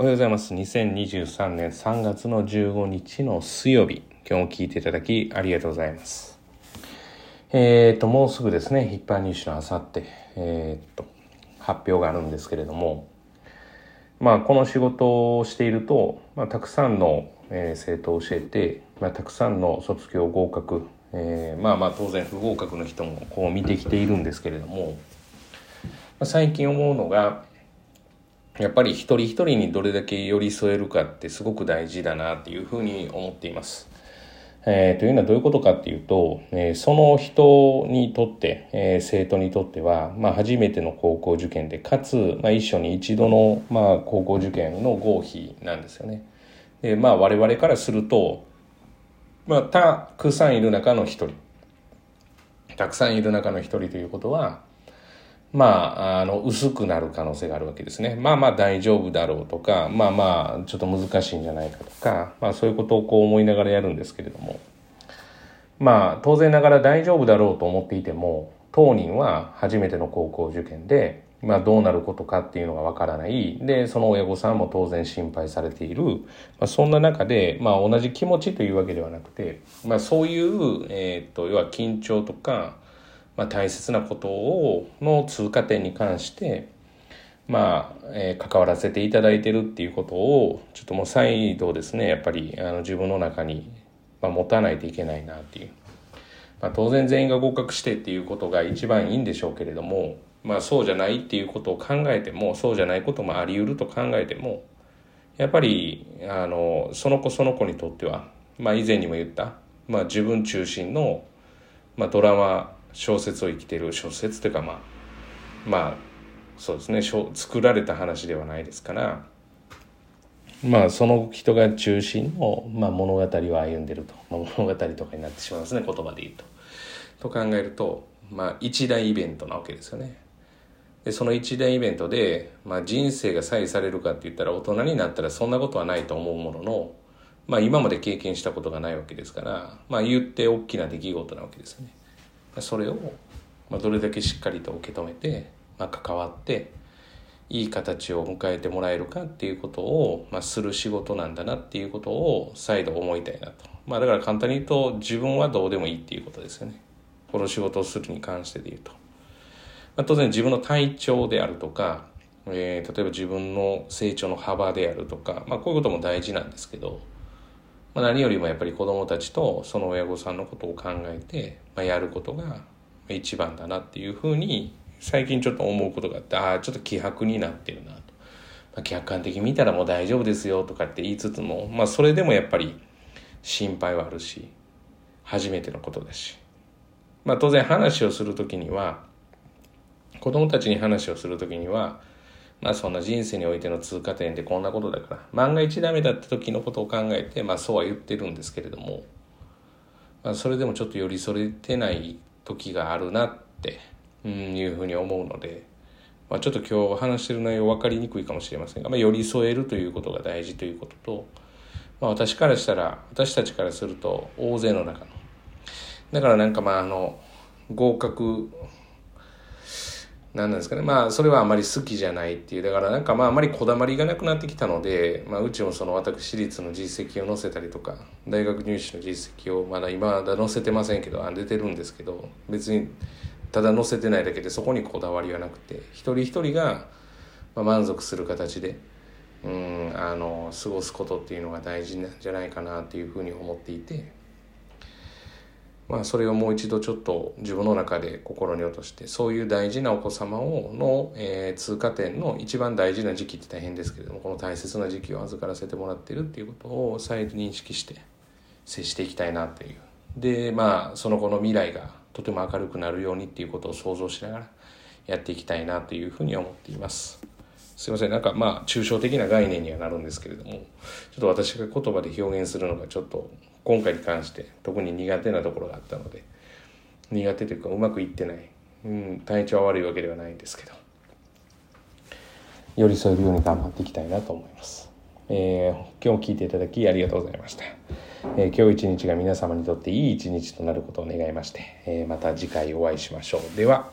おはようございます。2023年3月の15日の水曜日。今日も聞いていただきありがとうございます。えっ、と、もうすぐですね、一般入試のあさって、えっ、と、発表があるんですけれども、まあ、この仕事をしていると、まあ、たくさんの、えー生徒を教えて、まあ、たくさんの卒業合格、えーまあまあ当然不合格の人もこう見てきているんですけれども、まあ最近思うのが、やっぱり一人一人にどれだけ寄り添えるかってすごく大事だなっていうふうに思っています。えーというのはどういうことかっていうと、えーその人にとって、えー生徒にとっては、まあ、初めての高校受験でかつ、まあ、一緒に一度の、まあ、高校受験の合否なんですよね。でまあ我々からすると、まあ、たくさんいる中の一人たくさんいる中の一人ということはまあ、あの、薄くなる可能性があるわけですね。まあまあ大丈夫だろうとか、まあまあちょっと難しいんじゃないかとか、まあそういうことをこう思いながらやるんですけれども、まあ当然ながら大丈夫だろうと思っていても、当人は初めての高校受験で、まあどうなることかっていうのがわからない。で、その親御さんも当然心配されている。まあそんな中で、まあ同じ気持ちというわけではなくて、まあそういう、えーっと、要は緊張とか、まあ、大切なことをの通過点に関して、まあえー関わらせていただいてるっていうことをちょっともう再度ですねやっぱりあの自分の中に、まあ、持たないといけないなっていう、まあ、当然全員が合格してっていうことが一番いいんでしょうけれども、まあ、そうじゃないっていうことを考えてもそうじゃないこともあり得ると考えてもやっぱりあのその子その子にとっては、まあ、以前にも言った、まあ、自分中心の、まあ、ドラマ小説を生きている小説というかまあまあそうですね作られた話ではないですからまあその人が中心の、まあ、物語を歩んでると、まあ、物語とかになってしまいますね言葉で言うと。と考えると、まあ、一大イベントなわけですよね。でその一大イベントで、まあ、人生が左右されるかって言ったら大人になったらそんなことはないと思うものの、まあ、今まで経験したことがないわけですから、まあ、言って大きな出来事なわけですよね。それを、まあ、どれだけしっかりと受け止めて、まあ、関わっていい形を迎えてもらえるかっていうことを、まあ、する仕事なんだなっていうことを再度思いたいなと。まあ、だから簡単に言うと自分はどうでもいいっていうことですよね。この仕事をするに関してで言うと。まあ、当然自分の体調であるとか、えー例えば自分の成長の幅であるとか、まあ、こういうことも大事なんですけど、まあ、何よりもやっぱり子どもたちとその親御さんのことを考えて、まあ、やることが一番だなっていうふうに最近ちょっと思うことがあってああちょっと希薄になってるなと、まあ、客観的に見たらもう大丈夫ですよとかって言いつつも、まあ、それでもやっぱり心配はあるし初めてのことだし、まあ、当然話をする時には子供たちに話をする時にはまあそんな人生においての通過点でこんなことだから。万が一ダメだった時のことを考えてまあそうは言ってるんですけれども、まあ、それでもちょっと寄り添えてない時があるなってうんいうふうに思うので、まあ、ちょっと今日話してる内容分かりにくいかもしれませんが、まあ、寄り添えるということが大事ということと、まあ、私からしたら私たちからすると大勢の中の。だからなんかまああの合格何なんですかねまあそれはあまり好きじゃないっていうだからなんかまああまりこだわりがなくなってきたので、まあ、うちもその私立の実績を載せたりとか大学入試の実績をまだ今まだ載せてませんけどあ出てるんですけど別にただ載せてないだけでそこにこだわりはなくて一人一人が満足する形でうんあの過ごすことっていうのが大事なんじゃないかなっていうふうに思っていて。まあ、それをもう一度ちょっと自分の中で心に落としてそういう大事なお子様をの、えー通過点の一番大事な時期って大変ですけれどもこの大切な時期を預からせてもらってるっていうことを再度認識して接していきたいなっていうでまあその子の未来がとても明るくなるようにっていうことを想像しながらやっていきたいなというふうに思っています。すいませんなんかまあ抽象的な概念にはなるんですけれどもちょっと私が言葉で表現するのがちょっと今回に関して特に苦手なところがあったので苦手というかうまくいってない、うん、体調は悪いわけではないんですけど寄り添えるように頑張っていきたいなと思います、えー今日聞いていただきありがとうございました、えー今日一日が皆様にとっていい一日となることを願いまして、えーまた次回お会いしましょう。では。